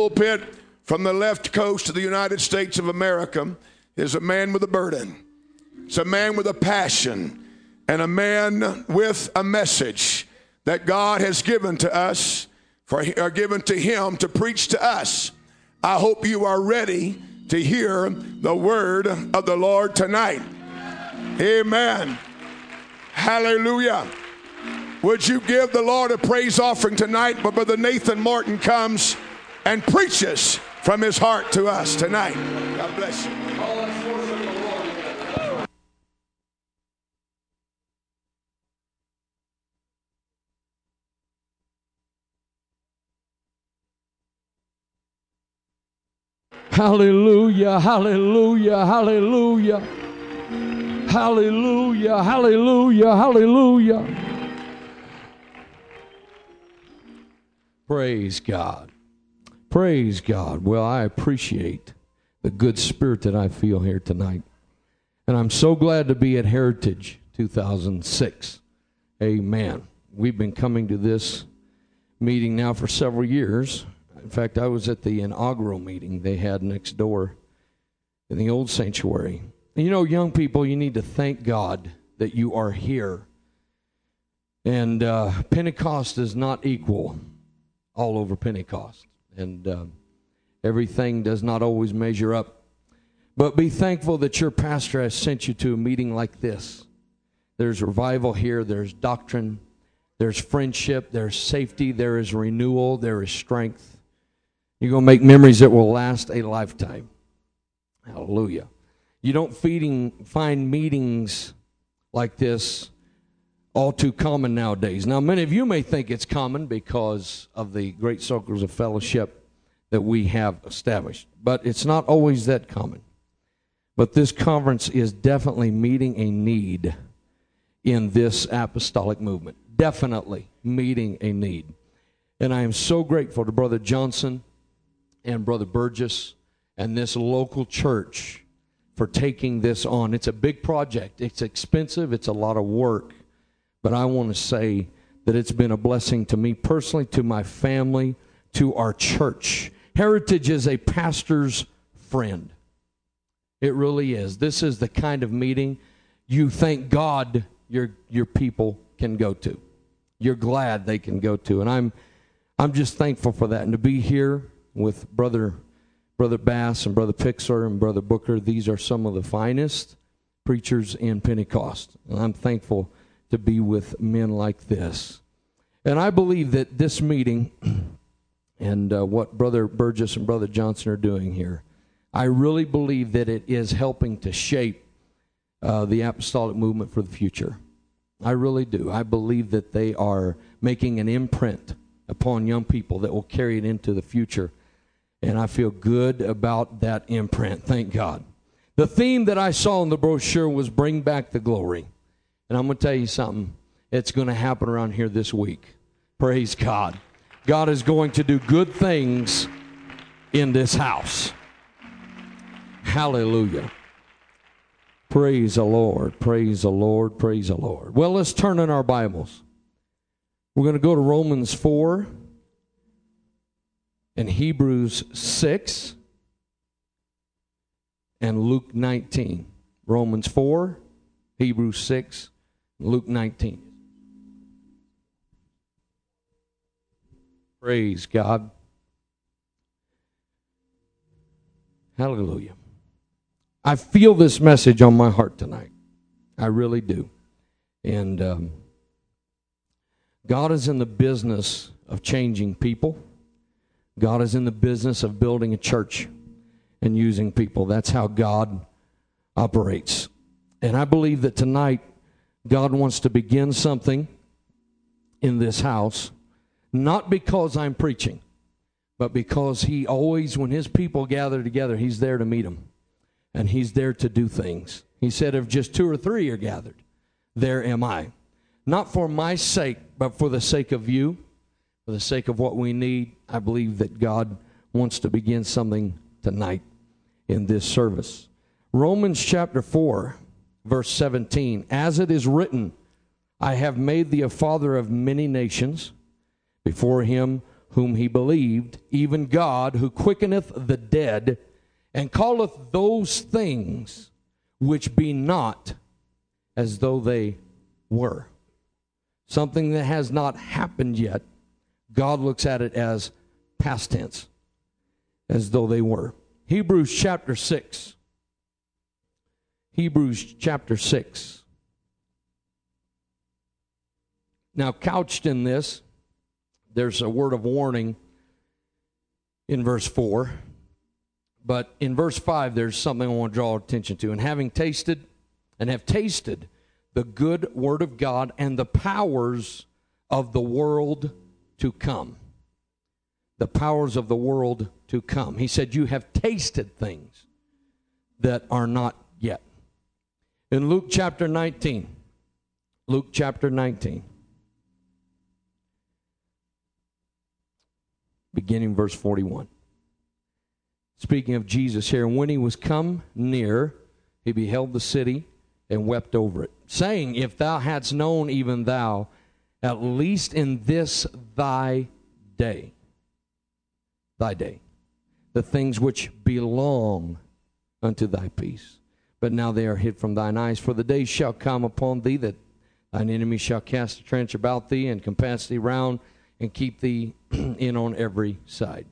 pulpit from the left coast of the United States of America is a man with a burden. It's a man with a passion and a man with a message that God has given to us, for or uh, given to him to preach to us. I hope you are ready to hear the word of the Lord tonight. Amen. Hallelujah. Would you give the Lord a praise offering tonight? But Brother Nathan Morton comes and preaches from his heart to us tonight. God bless you. Hallelujah, hallelujah, hallelujah. Hallelujah, hallelujah, hallelujah. Praise God. Praise God. Well, I appreciate the good spirit that I feel here tonight. And I'm so glad to be at Heritage 2006. Amen. We've been coming to this meeting now for several years. In fact, I was at the inaugural meeting they had next door in the old sanctuary. And you know, young people, you need to thank God that you are here. And uh, Pentecost is not equal all over Pentecost. And uh, everything does not always measure up. But be thankful that your pastor has sent you to a meeting like this. There's revival here, there's doctrine, there's friendship, there's safety, there is renewal, there is strength. You're going to make memories that will last a lifetime. Hallelujah. You don't feeding, find meetings like this all too common nowadays. Now, many of you may think it's common because of the great circles of fellowship that we have established, but it's not always that common. But this conference is definitely meeting a need in this apostolic movement. Definitely meeting a need. And I am so grateful to Brother Johnson and Brother Burgess and this local church for taking this on. It's a big project, it's expensive, it's a lot of work. But I want to say that it's been a blessing to me personally, to my family, to our church. Heritage is a pastor's friend. It really is. This is the kind of meeting you thank God your your people can go to. You're glad they can go to. And I'm I'm just thankful for that. And to be here with brother brother Bass and brother Pixar and brother Booker, these are some of the finest preachers in Pentecost. And I'm thankful to be with men like this. And I believe that this meeting and uh, what Brother Burgess and Brother Johnson are doing here, I really believe that it is helping to shape uh, the apostolic movement for the future. I really do. I believe that they are making an imprint upon young people that will carry it into the future. And I feel good about that imprint. Thank God. The theme that I saw in the brochure was Bring Back the Glory. And I'm going to tell you something. It's going to happen around here this week. Praise God. God is going to do good things in this house. Hallelujah. Praise the Lord. Praise the Lord. Praise the Lord. Well, let's turn in our Bibles. We're going to go to Romans 4 and Hebrews 6 and Luke 19. Romans 4, Hebrews 6, Luke 19. Praise God. Hallelujah. I feel this message on my heart tonight. I really do. And um, God is in the business of changing people. God is in the business of building a church and using people. That's how God operates. And I believe that tonight God wants to begin something in this house, not because I'm preaching, but because He always, when His people gather together, He's there to meet them and He's there to do things. He said, If just two or three are gathered, there am I. Not for my sake, but for the sake of you, for the sake of what we need. I believe that God wants to begin something tonight in this service. Romans chapter 4 verse 17 As it is written, I have made thee a father of many nations, before him whom he believed, even God, who quickeneth the dead, and calleth those things which be not as though they were. Something that has not happened yet, God looks at it as past tense, as though they were. Hebrews chapter 6. Hebrews chapter 6. Now, couched in this, there's a word of warning in verse 4. But in verse 5, there's something I want to draw attention to. And having tasted and have tasted the good word of God and the powers of the world to come. The powers of the world to come. He said, You have tasted things that are not. In Luke chapter 19, Luke chapter 19, beginning verse 41. Speaking of Jesus here, when he was come near, he beheld the city and wept over it, saying, If thou hadst known, even thou, at least in this thy day, thy day, the things which belong unto thy peace. But now they are hid from thine eyes, for the days shall come upon thee that thine enemy shall cast a trench about thee and compass thee round and keep thee in on every side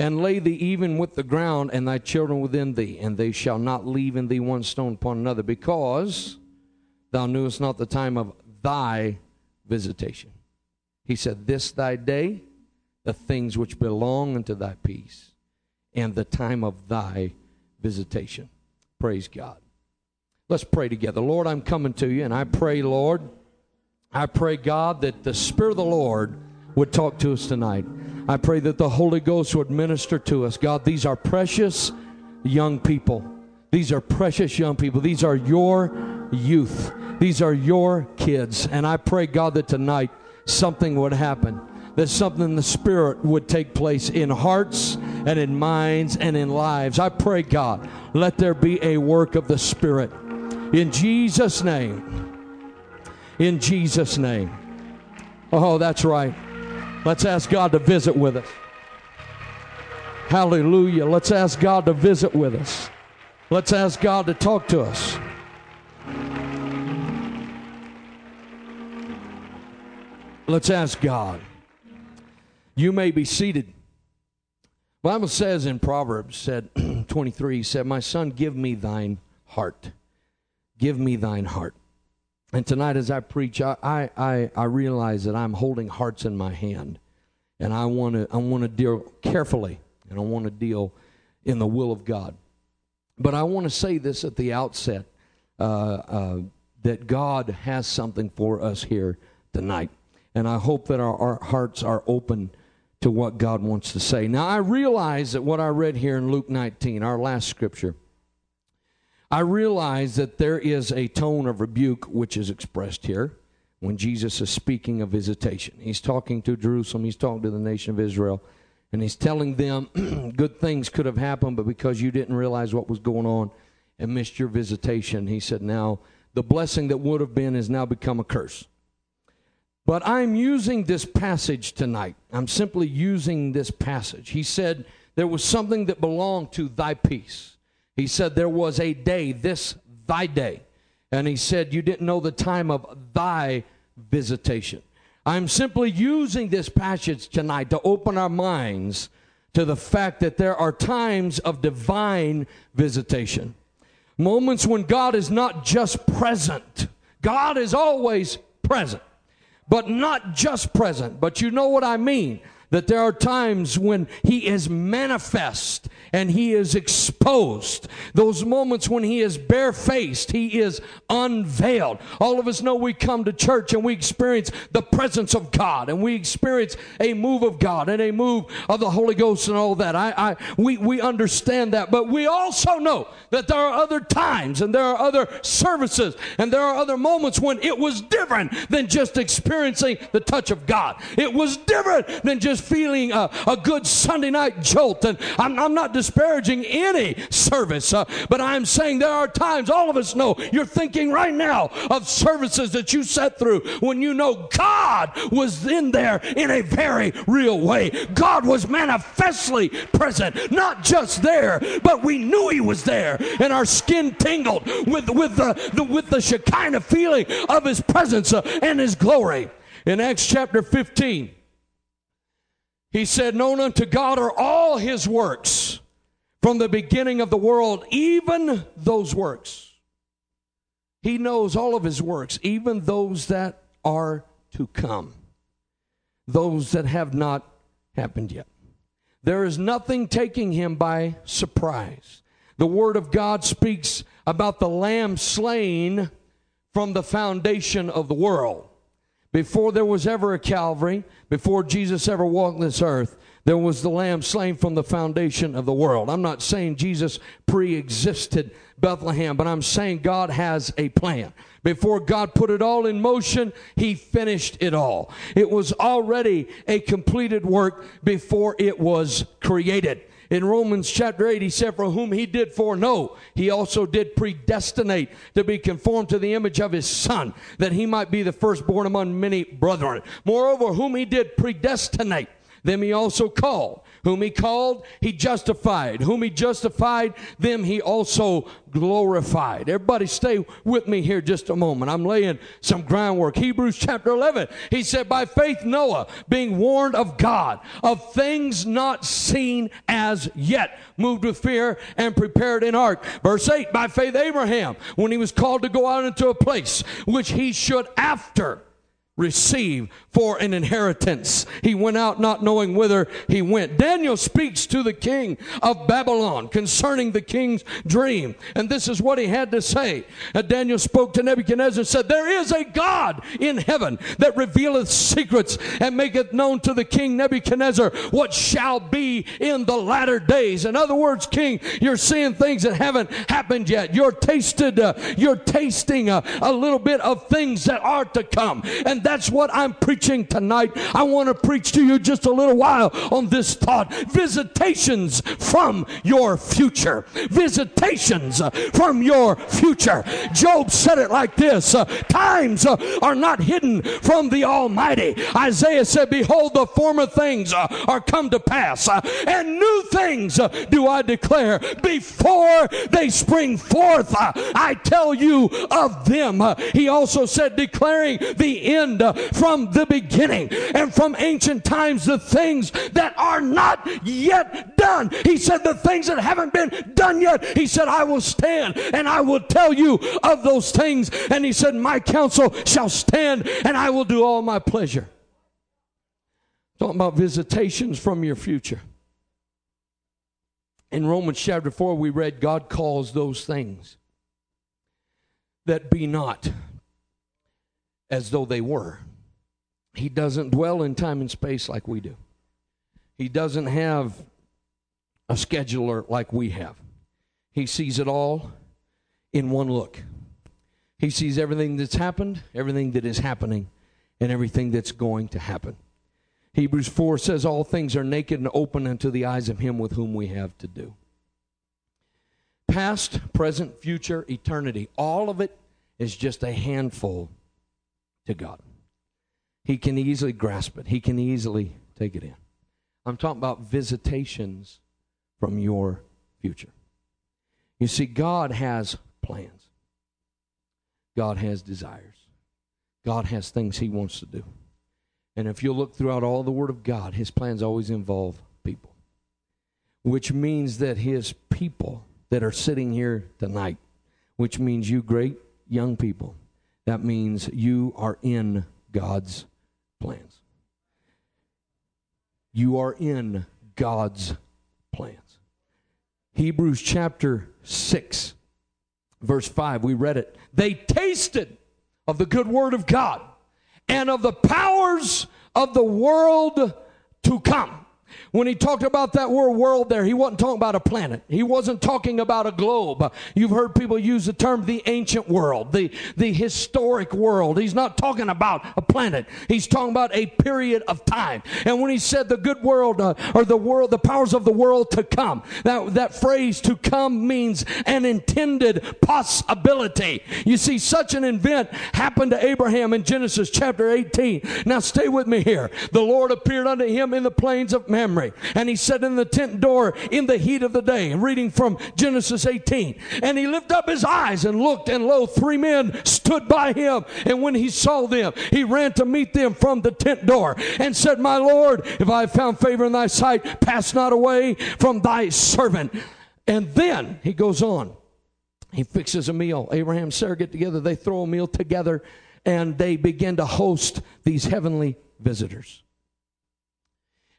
and lay thee even with the ground, and thy children within thee, and they shall not leave in thee one stone upon another, because thou knewest not the time of thy visitation. He said, This thy day, the things which belong unto thy peace, and the time of thy visitation. Praise God. Let's pray together. Lord, I'm coming to you, and I pray, Lord, I pray, God, that the Spirit of the Lord would talk to us tonight. I pray that the Holy Ghost would minister to us. God, these are precious young people. These are precious young people. These are your youth. These are your kids. And I pray, God, that tonight something would happen. That something in the Spirit would take place in hearts and in minds and in lives. I pray, God, let there be a work of the Spirit. In Jesus' name. In Jesus' name. Oh, that's right. Let's ask God to visit with us. Hallelujah. Let's ask God to visit with us. Let's ask God to talk to us. Let's ask God. You may be seated. Bible says in Proverbs said 23 said, "My son, give me thine heart. Give me thine heart." And tonight, as I preach, I, I, I realize that I'm holding hearts in my hand. And I want to I want to deal carefully, and I want to deal in the will of God. But I want to say this at the outset uh, uh, that God has something for us here tonight. And I hope that our, our hearts are open to what God wants to say. Now, I realize that what I read here in Luke 19, our last scripture, I realize that there is a tone of rebuke which is expressed here when Jesus is speaking of visitation. He's talking to Jerusalem, he's talking to the nation of Israel, and he's telling them good things could have happened, but because you didn't realize what was going on and missed your visitation, he said, now the blessing that would have been has now become a curse. But I'm using this passage tonight. I'm simply using this passage. He said, There was something that belonged to thy peace. He said, There was a day, this thy day. And he said, You didn't know the time of thy visitation. I'm simply using this passage tonight to open our minds to the fact that there are times of divine visitation. Moments when God is not just present, God is always present, but not just present. But you know what I mean that there are times when he is manifest and he is exposed. Those moments when he is barefaced, he is unveiled. All of us know we come to church and we experience the presence of God and we experience a move of God and a move of the Holy Ghost and all that. I, I we, we understand that, but we also know that there are other times and there are other services and there are other moments when it was different than just experiencing the touch of God. It was different than just just feeling a, a good Sunday night jolt. And I'm, I'm not disparaging any service, uh, but I'm saying there are times, all of us know, you're thinking right now of services that you sat through when you know God was in there in a very real way. God was manifestly present, not just there, but we knew He was there, and our skin tingled with, with, the, the with the Shekinah feeling of His presence uh, and His glory. In Acts chapter 15, he said, Known unto God are all his works from the beginning of the world, even those works. He knows all of his works, even those that are to come, those that have not happened yet. There is nothing taking him by surprise. The Word of God speaks about the Lamb slain from the foundation of the world. Before there was ever a Calvary, before Jesus ever walked this earth, there was the lamb slain from the foundation of the world. I'm not saying Jesus pre existed Bethlehem, but I'm saying God has a plan. Before God put it all in motion, He finished it all. It was already a completed work before it was created. In Romans chapter 8, he said, For whom he did foreknow, he also did predestinate to be conformed to the image of his Son, that he might be the firstborn among many brethren. Moreover, whom he did predestinate, them he also called. Whom he called, he justified. Whom he justified, them he also glorified. Everybody stay with me here just a moment. I'm laying some groundwork. Hebrews chapter 11. He said, by faith Noah, being warned of God, of things not seen as yet, moved with fear and prepared an ark. Verse 8, by faith Abraham, when he was called to go out into a place which he should after receive for an inheritance. He went out not knowing whither he went. Daniel speaks to the king of Babylon concerning the king's dream. And this is what he had to say. Uh, Daniel spoke to Nebuchadnezzar and said, There is a God in heaven that revealeth secrets and maketh known to the king Nebuchadnezzar what shall be in the latter days. In other words, king, you're seeing things that haven't happened yet. You're tasted, uh, you're tasting uh, a little bit of things that are to come. And that's what I'm preaching tonight. I want to preach to you just a little while on this thought. Visitations from your future. Visitations from your future. Job said it like this uh, Times uh, are not hidden from the Almighty. Isaiah said, Behold, the former things uh, are come to pass, and new things do I declare before they spring forth. I tell you of them. he also said, declaring the end uh, from the beginning and from ancient times the things that are not yet done. He said, The things that haven't been done yet, he said, I will stand and I will tell you of those things. And he said, My counsel shall stand and I will do all my pleasure. Talking about visitations from your future. In Romans chapter 4, we read, God calls those things that be not as though they were. He doesn't dwell in time and space like we do. He doesn't have a scheduler like we have. He sees it all in one look. He sees everything that's happened, everything that is happening, and everything that's going to happen. Hebrews 4 says, All things are naked and open unto the eyes of him with whom we have to do. Past, present, future, eternity, all of it is just a handful to God. He can easily grasp it, He can easily take it in. I'm talking about visitations from your future. You see, God has plans, God has desires, God has things He wants to do. And if you look throughout all the Word of God, His plans always involve people, which means that His people that are sitting here tonight, which means you great young people, that means you are in God's plans. You are in God's plans. Hebrews chapter 6, verse 5, we read it. They tasted of the good word of God and of the powers of the world to come. When he talked about that word world there, he wasn't talking about a planet. He wasn't talking about a globe. You've heard people use the term the ancient world, the, the historic world. He's not talking about a planet. He's talking about a period of time. And when he said the good world uh, or the world, the powers of the world to come, that, that phrase to come means an intended possibility. You see, such an event happened to Abraham in Genesis chapter 18. Now stay with me here. The Lord appeared unto him in the plains of And he sat in the tent door in the heat of the day, reading from Genesis 18. And he lifted up his eyes and looked, and lo, three men stood by him. And when he saw them, he ran to meet them from the tent door and said, My Lord, if I have found favor in thy sight, pass not away from thy servant. And then he goes on. He fixes a meal. Abraham and Sarah get together. They throw a meal together and they begin to host these heavenly visitors.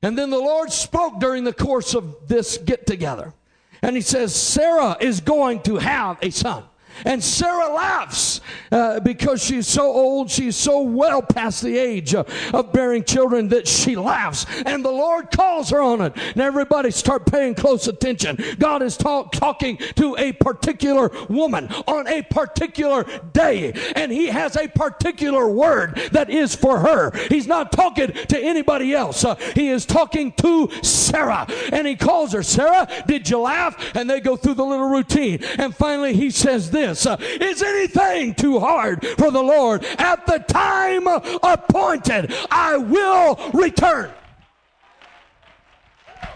And then the Lord spoke during the course of this get together. And he says, Sarah is going to have a son. And Sarah laughs uh, because she's so old, she's so well past the age uh, of bearing children that she laughs. And the Lord calls her on it. And everybody start paying close attention. God is talk, talking to a particular woman on a particular day. And He has a particular word that is for her. He's not talking to anybody else. Uh, he is talking to Sarah. And He calls her, Sarah, did you laugh? And they go through the little routine. And finally He says this this Is anything too hard for the Lord? At the time appointed, I will return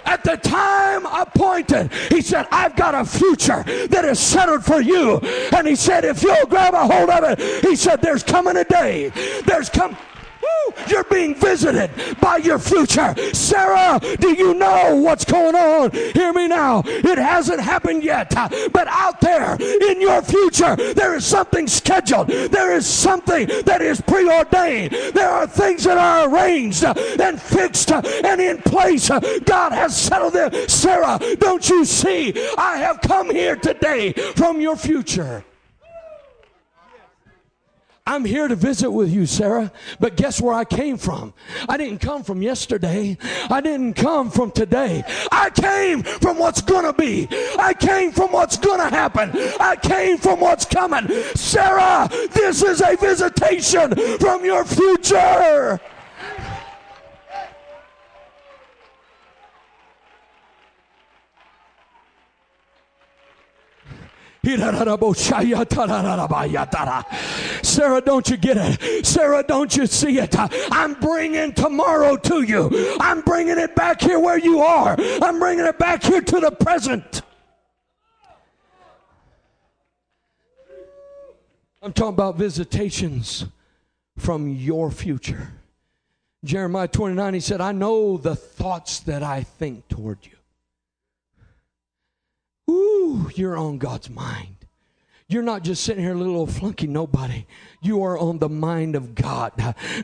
at the time appointed. He said, I've got a future that is settled for you. And he said, if you'll grab a hold of it, he said, there's coming a day. There's come. You're being visited by your future. Sarah, do you know what's going on? Hear me now. It hasn't happened yet, uh, but out there in your future, there is something scheduled. There is something that is preordained. There are things that are arranged uh, and fixed uh, and in place. God has settled them. Sarah, don't you see? I have come here today from your future. I'm here to visit with you, Sarah. But guess where I came from? I didn't come from yesterday. I didn't come from today. I came from what's gonna be. I came from what's gonna happen. I came from what's coming. Sarah, this is a visitation from your future. Sarah, don't you get it? Sarah, don't you see it? I'm bringing tomorrow to you. I'm bringing it back here where you are. I'm bringing it back here to the present. I'm talking about visitations from your future. Jeremiah 29, he said, I know the thoughts that I think toward you. You're on God's mind. You're not just sitting here, little old flunky nobody. You are on the mind of God.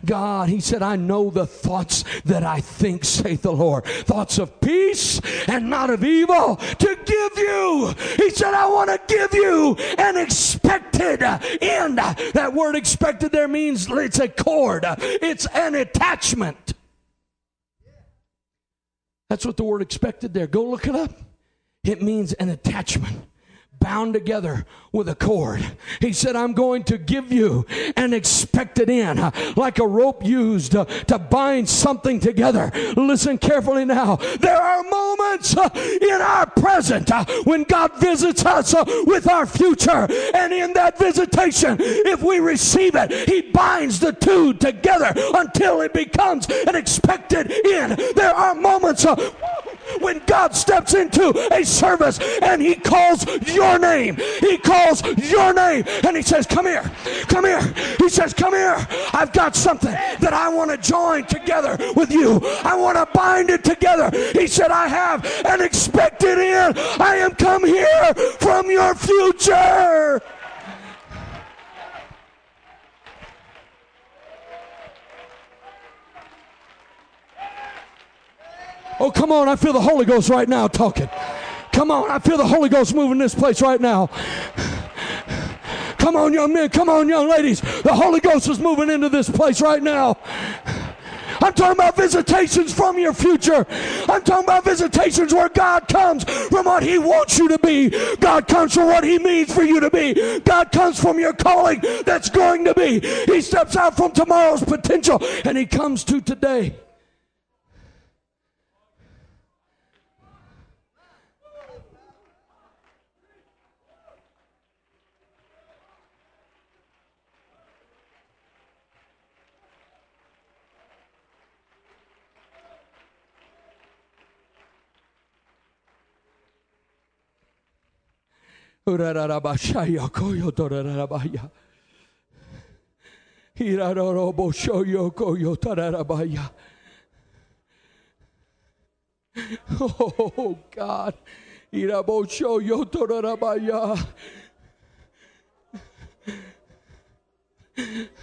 God, He said, I know the thoughts that I think, saith the Lord. Thoughts of peace and not of evil to give you. He said, I want to give you an expected end. That word expected there means it's a cord, it's an attachment. That's what the word expected there. Go look it up. It means an attachment bound together with a cord. He said, I'm going to give you an expected end, like a rope used to, to bind something together. Listen carefully now. There are moments uh, in our present uh, when God visits us uh, with our future. And in that visitation, if we receive it, He binds the two together until it becomes an expected end. There are moments when God steps into a service and He calls your name. He calls your name and He says, Come here, come here. He says, Come here. I've got something that I want to join together with you. I want to bind it together. He said, I have an expected end. I am come here from your future. Oh, come on. I feel the Holy Ghost right now talking. Come on. I feel the Holy Ghost moving this place right now. Come on, young men. Come on, young ladies. The Holy Ghost is moving into this place right now. I'm talking about visitations from your future. I'm talking about visitations where God comes from what He wants you to be. God comes from what He means for you to be. God comes from your calling that's going to be. He steps out from tomorrow's potential and He comes to today. Oh God. Shoyo torarabaya.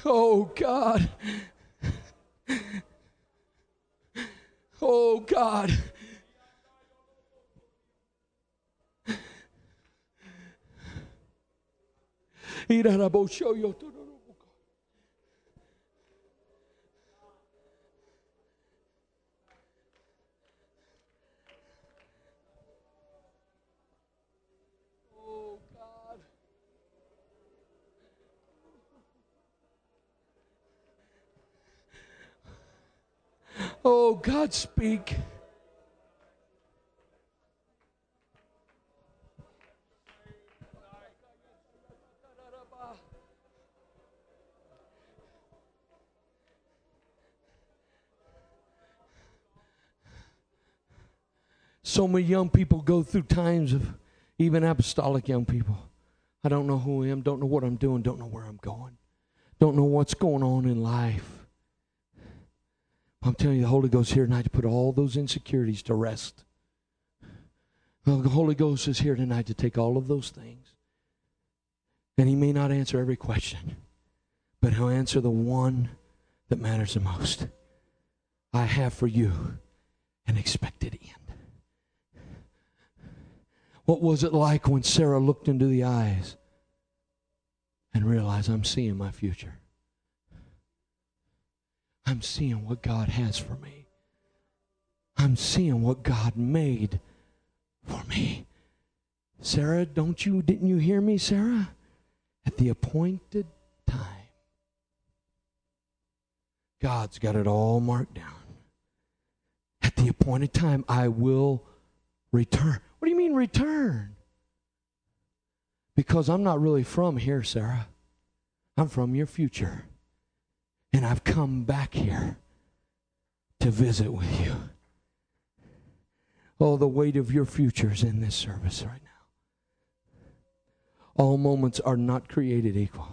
Oh God. Oh God. Oh God. Oh God, speak. So many young people go through times of even apostolic young people. I don't know who I am, don't know what I'm doing, don't know where I'm going, don't know what's going on in life. I'm telling you, the Holy Ghost is here tonight to put all those insecurities to rest. Well, the Holy Ghost is here tonight to take all of those things. And He may not answer every question, but He'll answer the one that matters the most. I have for you an expected end. What was it like when Sarah looked into the eyes and realized, I'm seeing my future? I'm seeing what God has for me. I'm seeing what God made for me. Sarah, don't you, didn't you hear me, Sarah? At the appointed time. God's got it all marked down. At the appointed time, I will return. Return? Because I'm not really from here, Sarah. I'm from your future. And I've come back here to visit with you. Oh, the weight of your future is in this service right now. All moments are not created equal.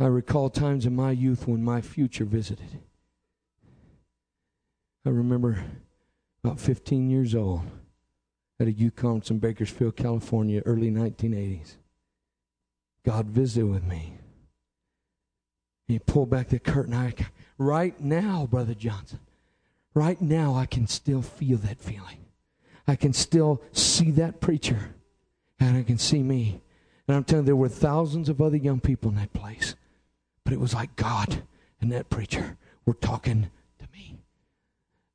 I recall times in my youth when my future visited. I remember about 15 years old at a youth conference in Bakersfield, California, early 1980s. God visited with me. He pulled back the curtain. I, right now, Brother Johnson, right now, I can still feel that feeling. I can still see that preacher, and I can see me. And I'm telling you, there were thousands of other young people in that place. But it was like God and that preacher were talking to me.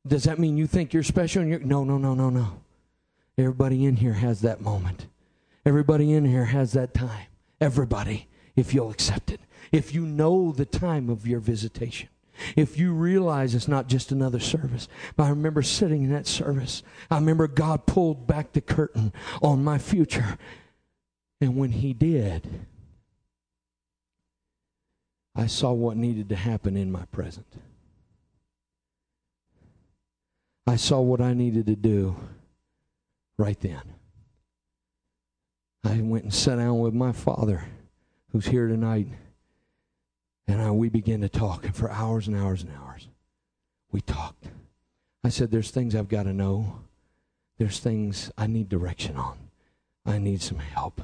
does that mean you think you're special? You're, no, no, no, no, no. Everybody in here has that moment. Everybody in here has that time. Everybody, if you'll accept it. If you know the time of your visitation. If you realize it's not just another service. But I remember sitting in that service. I remember God pulled back the curtain on my future. And when He did, I saw what needed to happen in my present. I saw what I needed to do right then. I went and sat down with my father, who's here tonight, and I, we began to talk. For hours and hours and hours, we talked. I said, There's things I've got to know, there's things I need direction on, I need some help.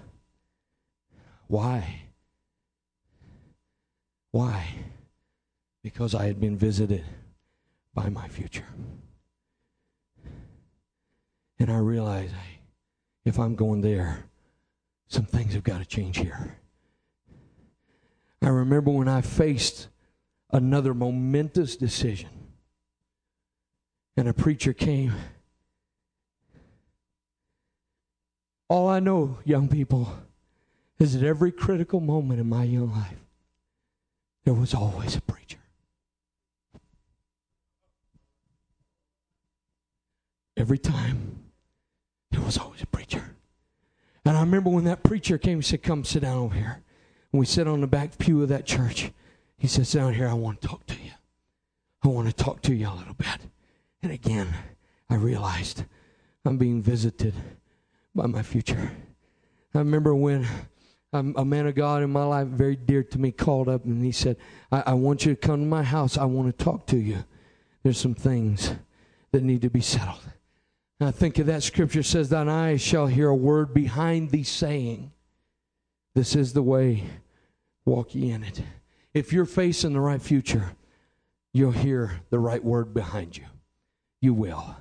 Why? Why? Because I had been visited by my future. And I realize hey, if I'm going there, some things have got to change here. I remember when I faced another momentous decision. And a preacher came. All I know, young people, is that every critical moment in my young life, there was always a preacher. Every time, there was always a preacher. And I remember when that preacher came and said, Come sit down over here. And we sat on the back pew of that church. He said, Sit down here, I want to talk to you. I want to talk to you a little bit. And again, I realized I'm being visited by my future. I remember when um, a man of God in my life, very dear to me, called up and he said, I, I want you to come to my house. I want to talk to you. There's some things that need to be settled. And I think of that scripture says, Thine eyes shall hear a word behind thee saying, This is the way, walk ye in it. If you're facing the right future, you'll hear the right word behind you. You will.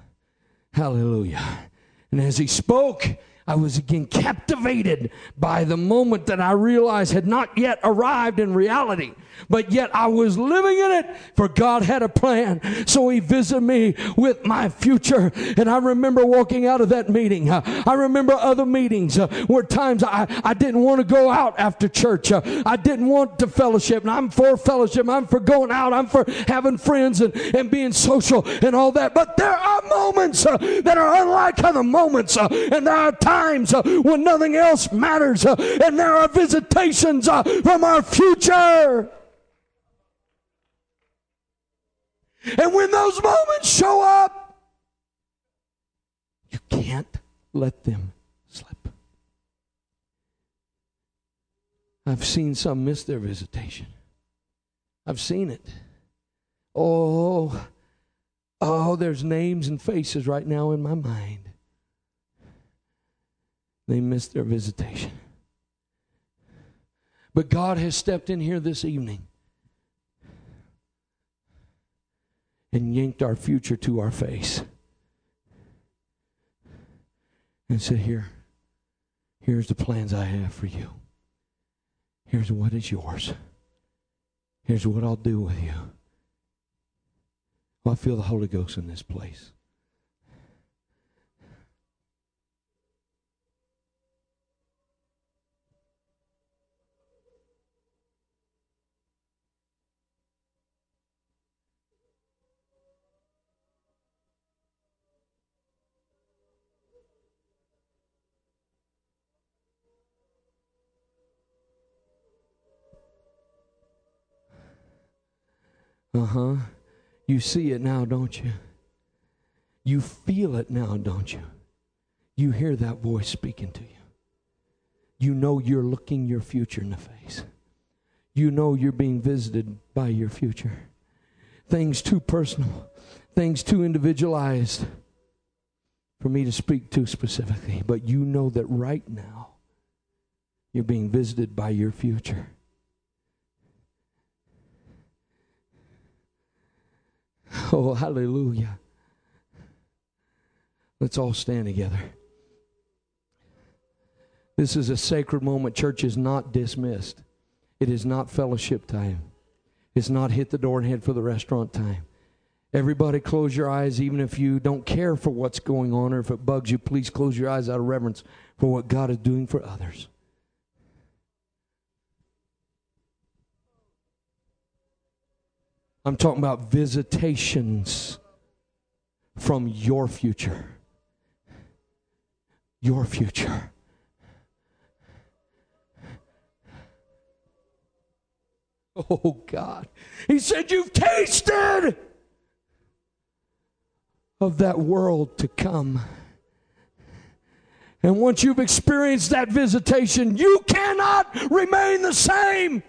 Hallelujah. And as he spoke, I was again captivated by the moment that I realized had not yet arrived in reality, but yet I was living in it for God had a plan. So he visited me with my future. And I remember walking out of that meeting. I remember other meetings uh, where times I, I didn't want to go out after church. Uh, I didn't want to fellowship. And I'm for fellowship. I'm for going out. I'm for having friends and, and being social and all that. But there are moments uh, that are unlike other moments. And there are times times uh, when nothing else matters, uh, and there are visitations uh, from our future. And when those moments show up, you can't let them slip. I've seen some miss their visitation. I've seen it. Oh, oh, there's names and faces right now in my mind they missed their visitation. But God has stepped in here this evening and yanked our future to our face and said, Here, here's the plans I have for you. Here's what is yours. Here's what I'll do with you. I feel the Holy Ghost in this place. Uh huh. You see it now, don't you? You feel it now, don't you? You hear that voice speaking to you. You know you're looking your future in the face. You know you're being visited by your future. Things too personal, things too individualized for me to speak to specifically, but you know that right now you're being visited by your future. Oh, hallelujah. Let's all stand together. This is a sacred moment. Church is not dismissed. It is not fellowship time. It's not hit the door and head for the restaurant time. Everybody, close your eyes, even if you don't care for what's going on or if it bugs you. Please close your eyes out of reverence for what God is doing for others. I'm talking about visitations from your future. Your future. Oh God. He said, You've tasted of that world to come. And once you've experienced that visitation, you cannot remain the same.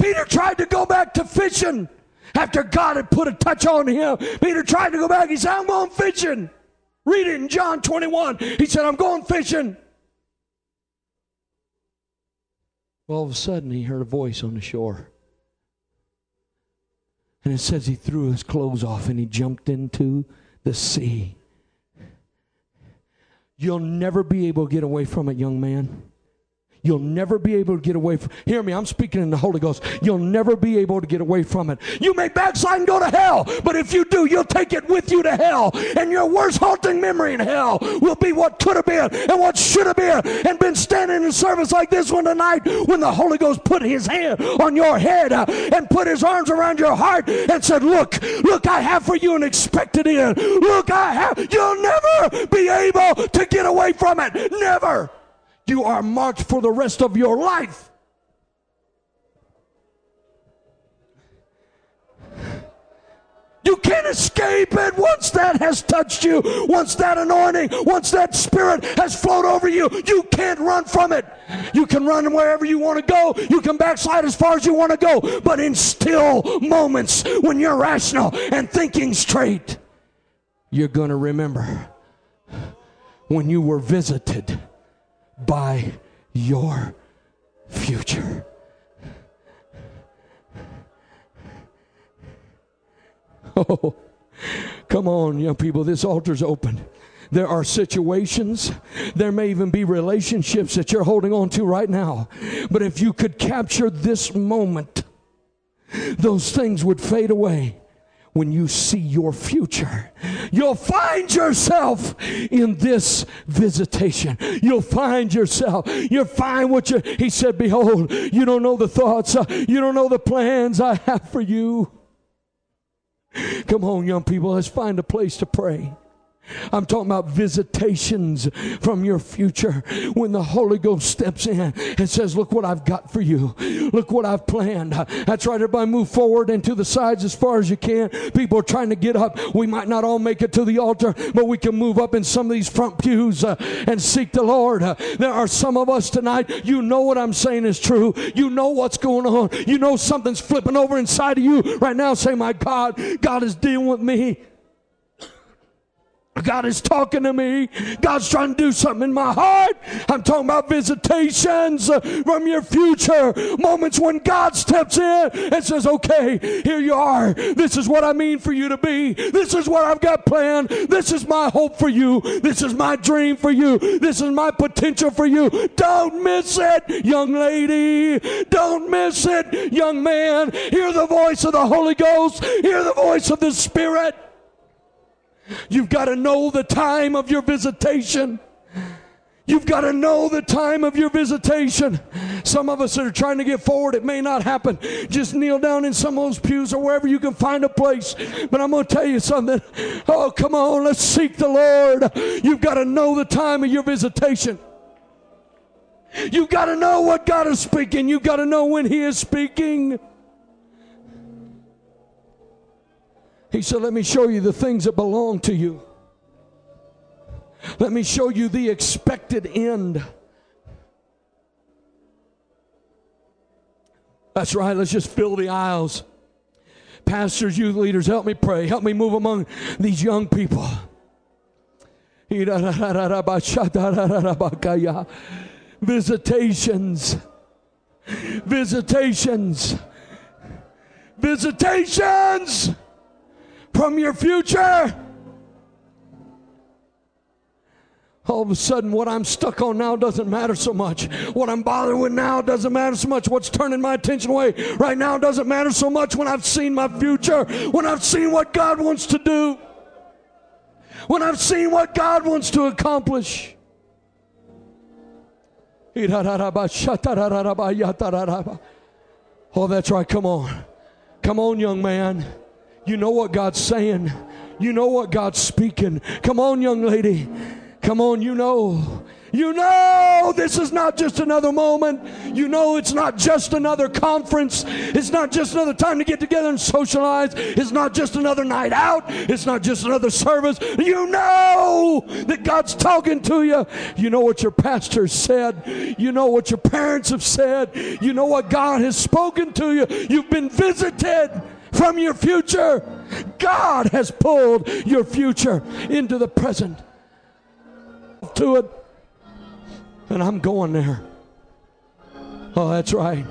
Peter tried to go back to fishing after God had put a touch on him. Peter tried to go back. He said, I'm going fishing. Read it in John 21. He said, I'm going fishing. All of a sudden, he heard a voice on the shore. And it says he threw his clothes off and he jumped into the sea. You'll never be able to get away from it, young man. You'll never be able to get away from Hear me, I'm speaking in the Holy Ghost. You'll never be able to get away from it. You may backslide and go to hell, but if you do, you'll take it with you to hell. And your worst haunting memory in hell will be what could have been and what should have been and been standing in service like this one tonight when the Holy Ghost put his hand on your head uh, and put his arms around your heart and said, Look, look, I have for you an expected end. Look, I have. You'll never be able to get away from it. Never you are marked for the rest of your life. You can't escape it once that has touched you, once that anointing, once that spirit has flowed over you. You can't run from it. You can run wherever you want to go. You can backslide as far as you want to go. But in still moments when you're rational and thinking straight, you're going to remember when you were visited by your future. Oh, come on, young people. This altar's open. There are situations, there may even be relationships that you're holding on to right now. But if you could capture this moment, those things would fade away when you see your future. You'll find yourself in this visitation. You'll find yourself. You'll find what you, he said, behold, you don't know the thoughts, uh, you don't know the plans I have for you. Come on, young people, let's find a place to pray. I'm talking about visitations from your future when the Holy Ghost steps in and says, Look what I've got for you. Look what I've planned. That's right, everybody move forward and to the sides as far as you can. People are trying to get up. We might not all make it to the altar, but we can move up in some of these front pews uh, and seek the Lord. Uh, there are some of us tonight, you know what I'm saying is true. You know what's going on. You know something's flipping over inside of you right now. Say, My God, God is dealing with me. God is talking to me. God's trying to do something in my heart. I'm talking about visitations from your future. Moments when God steps in and says, okay, here you are. This is what I mean for you to be. This is what I've got planned. This is my hope for you. This is my dream for you. This is my potential for you. Don't miss it, young lady. Don't miss it, young man. Hear the voice of the Holy Ghost. Hear the voice of the Spirit. You've got to know the time of your visitation. You've got to know the time of your visitation. Some of us that are trying to get forward, it may not happen. Just kneel down in some of those pews or wherever you can find a place. But I'm going to tell you something. Oh, come on, let's seek the Lord. You've got to know the time of your visitation. You've got to know what God is speaking. You've got to know when He is speaking. He said, Let me show you the things that belong to you. Let me show you the expected end. That's right, let's just fill the aisles. Pastors, youth leaders, help me pray. Help me move among these young people. Visitations. Visitations. Visitations from your future. All of a sudden, what I'm stuck on now doesn't matter so much. What I'm bothered with now doesn't matter so much. What's turning my attention away right now doesn't matter so much when I've seen my future, when I've seen what God wants to do, when I've seen what God wants to accomplish. Oh, that's right. Come on. Come on, young man. You know what God's saying. You know what God's speaking. Come on, young lady. Come on, you know. You know this is not just another moment. You know it's not just another conference. It's not just another time to get together and socialize. It's not just another night out. It's not just another service. You know that God's talking to you. You know what your pastor said. You know what your parents have said. You know what God has spoken to you. You've been visited from your future. God has pulled your future into the present. To it. And I'm going there. Oh, that's right.